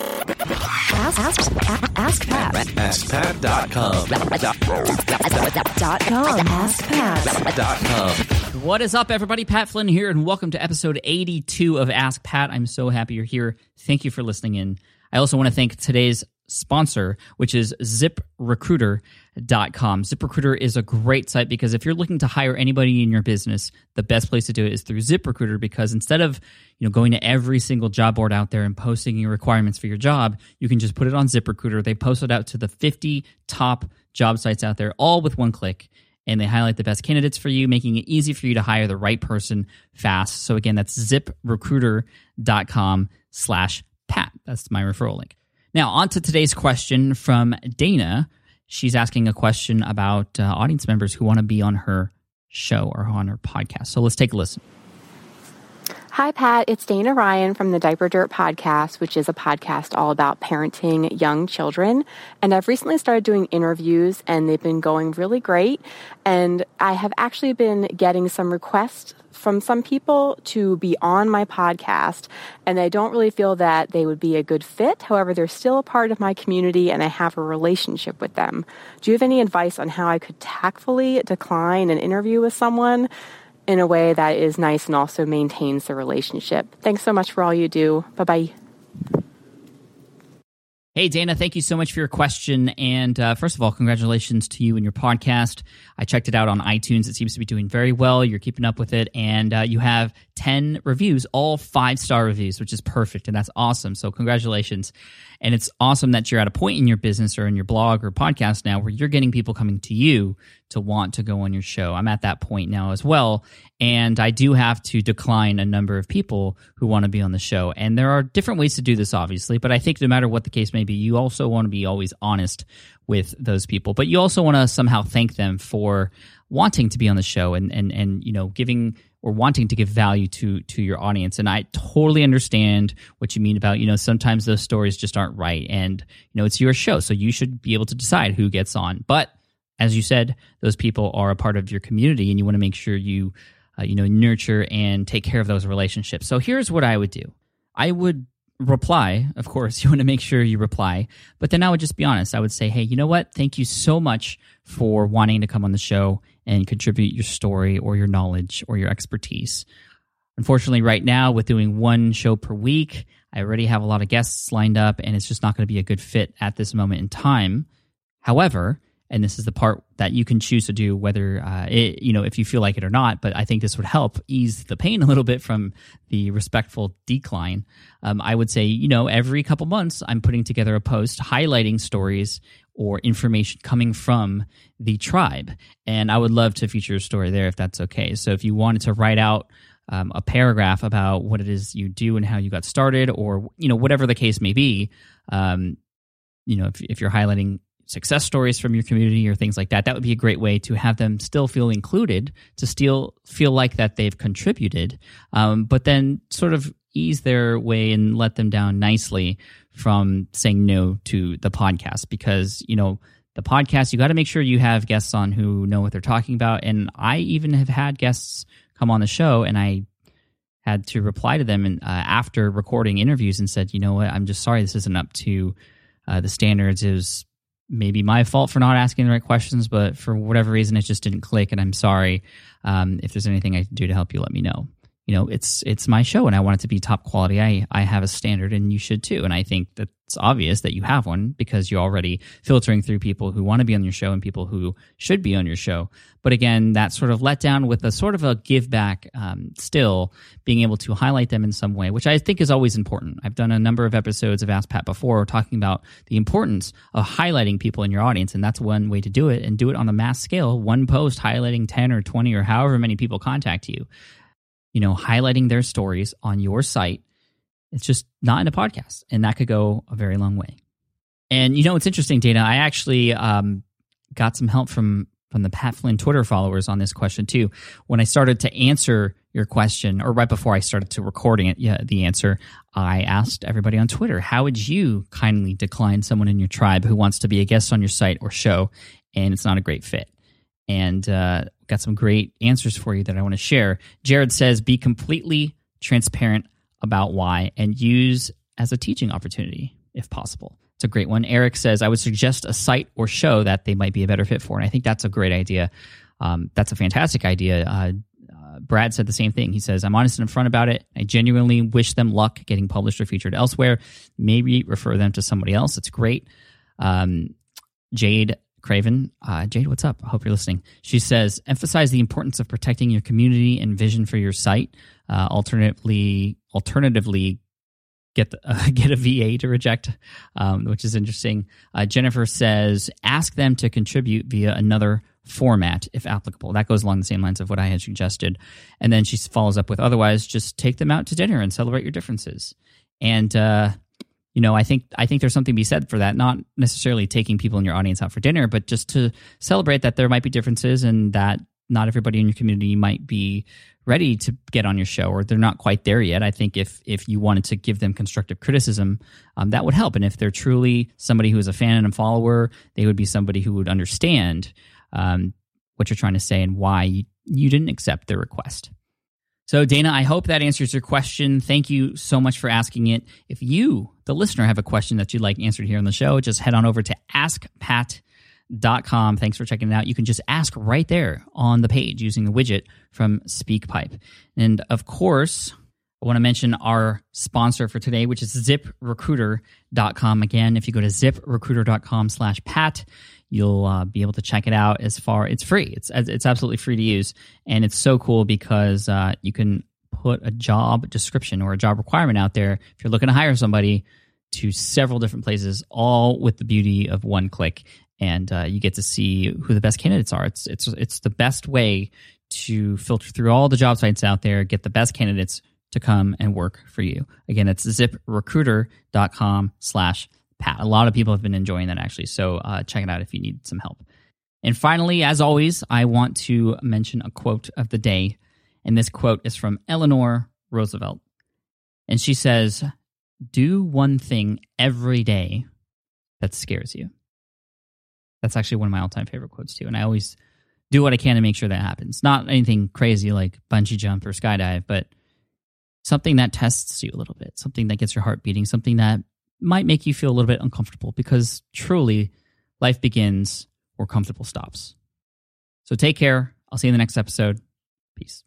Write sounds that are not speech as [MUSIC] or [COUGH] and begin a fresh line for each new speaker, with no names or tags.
Ask, ask, ask Pat.
AskPat.com.
Dot com. Ask Pat.
Dot com.
What is up, everybody? Pat Flynn here, and welcome to episode 82 of Ask Pat. I'm so happy you're here. Thank you for listening in. I also want to thank today's sponsor, which is ziprecruiter.com. ZipRecruiter is a great site because if you're looking to hire anybody in your business, the best place to do it is through ZipRecruiter because instead of, you know, going to every single job board out there and posting your requirements for your job, you can just put it on ZipRecruiter. They post it out to the 50 top job sites out there all with one click and they highlight the best candidates for you, making it easy for you to hire the right person fast. So again, that's ziprecruiter.com slash Pat. That's my referral link. Now, on to today's question from Dana. She's asking a question about uh, audience members who want to be on her show or on her podcast. So let's take a listen.
Hi, Pat. It's Dana Ryan from the Diaper Dirt Podcast, which is a podcast all about parenting young children. And I've recently started doing interviews, and they've been going really great. And I have actually been getting some requests from some people to be on my podcast, and I don't really feel that they would be a good fit. However, they're still a part of my community, and I have a relationship with them. Do you have any advice on how I could tactfully decline an interview with someone? In a way that is nice and also maintains the relationship. Thanks so much for all you do. Bye bye.
Hey, Dana, thank you so much for your question. And uh, first of all, congratulations to you and your podcast. I checked it out on iTunes. It seems to be doing very well. You're keeping up with it. And uh, you have 10 reviews, all five star reviews, which is perfect. And that's awesome. So, congratulations. And it's awesome that you're at a point in your business or in your blog or podcast now where you're getting people coming to you to want to go on your show. I'm at that point now as well. And I do have to decline a number of people who want to be on the show. And there are different ways to do this, obviously. But I think no matter what the case may be, you also want to be always honest with those people. But you also want to somehow thank them for wanting to be on the show and, and, and, you know, giving or wanting to give value to to your audience and i totally understand what you mean about you know sometimes those stories just aren't right and you know it's your show so you should be able to decide who gets on but as you said those people are a part of your community and you want to make sure you uh, you know nurture and take care of those relationships so here's what i would do i would reply of course [LAUGHS] you want to make sure you reply but then i would just be honest i would say hey you know what thank you so much for wanting to come on the show and contribute your story or your knowledge or your expertise. Unfortunately, right now, with doing one show per week, I already have a lot of guests lined up, and it's just not going to be a good fit at this moment in time. However, and this is the part that you can choose to do whether uh, it, you know if you feel like it or not but i think this would help ease the pain a little bit from the respectful decline um, i would say you know every couple months i'm putting together a post highlighting stories or information coming from the tribe. And I would love to feature a story there if that's okay. So if you wanted to write out um, a paragraph about what it is you do and how you got started, or you know whatever the case may be, um, you know if, if you're highlighting success stories from your community or things like that, that would be a great way to have them still feel included, to still feel like that they've contributed, um, but then sort of ease their way and let them down nicely from saying no to the podcast. Because you know the podcast you got to make sure you have guests on who know what they're talking about. And i even have had guests come on the show and i had to reply to them and uh, after recording interviews and said you know what? I'm just sorry this isn't up to uh, the standards. Was maybe my fault for not asking the right questions but for whatever reason it just didn't click and i'm sorry. Um, if there's anything i can do to help you let me know you know it's it's my show and i want it to be top quality. I i have a standard and you should too. And i think that's obvious that you have one because you're already filtering through people who want to be on your show and people who should be on your show. But again that sort of letdown with a sort of a give back um, still being able to highlight them in some way which i think is always important. I've done a number of episodes of ask pat before talking about the importance of highlighting people in your audience. And that's one way to do it and do it on a mass scale. One post highlighting 10 or 20 or however many people contact you you know, highlighting their stories on your site. It's just not in a podcast, and that could go a very long way. And you know, it's interesting, Dana. I actually um, got some help from from the Pat Flynn Twitter followers on this question too. When I started to answer your question, or right before I started to recording it, yeah, the answer, I asked everybody on Twitter, how would you kindly decline someone in your tribe who wants to be a guest on your site or show, and it's not a great fit? And uh, got some great answers for you that I want to share. Jared says, be completely transparent about why and use as a teaching opportunity. if possible. It's a great one. Eric says, I would suggest a site or show that they might be a better fit for. And I think that's a great idea. Um, that's a fantastic idea. Uh, uh, Brad said the same thing. He says, I'm honest and upfront about it. I genuinely wish them luck getting published or featured elsewhere. Maybe refer them to somebody else. It's great. Um, Jade Craven, uh, Jade, what's up? I hope you're listening. She says, emphasize the importance of protecting your community and vision for your site. Uh, alternatively, alternatively, get the, [LAUGHS] uh, get a VA to reject, um, which is interesting. Uh, Jennifer says, ask them to contribute via another format if applicable. That goes along the same lines of what I had suggested. And then she follows up with, otherwise, just take them out to dinner and celebrate your differences. And uh, you know, I think I think there's something to be said for that. Not necessarily taking people in your audience out for dinner, but just to celebrate that there might be differences and that not everybody in your community might be ready to get on your show or they're not quite there yet. I think if if you wanted to give them constructive criticism, um, that would help. And if they're truly somebody who is a fan and a follower, they would be somebody who would understand um, what you're trying to say and why you, you didn't accept their request. So, Dana, I hope that answers your question. Thank you so much for asking it. If you, the listener, have a question that you'd like answered here on the show, just head on over to askpat.com. Thanks for checking it out. You can just ask right there on the page using the widget from SpeakPipe. And of course, I want to mention our sponsor for today, which is ziprecruiter.com. Again, if you go to ziprecruiter.com slash pat, you'll uh, be able to check it out as far it's free. It's it's absolutely free to use. And it's so cool because uh, you can put a job description or a job requirement out there if you're looking to hire somebody to several different places all with the beauty of one click. And uh, you get to see who the best candidates are. It's it's it's the best way to filter through all the job sites out there get the best candidates to come and work for you. Again it's ziprecruiter.com slash A lot of people have been enjoying that actually. So uh, check it out if you need some help. And finally, as always, I want to mention a quote of the day. And this quote is from Eleanor Roosevelt. And she says, Do one thing every day that scares you. That's actually one of my all time favorite quotes, too. And I always do what I can to make sure that happens. Not anything crazy like bungee jump or skydive, but something that tests you a little bit, something that gets your heart beating, something that might make you feel a little bit uncomfortable because truly life begins where comfortable stops. So take care. I'll see you in the next episode. Peace.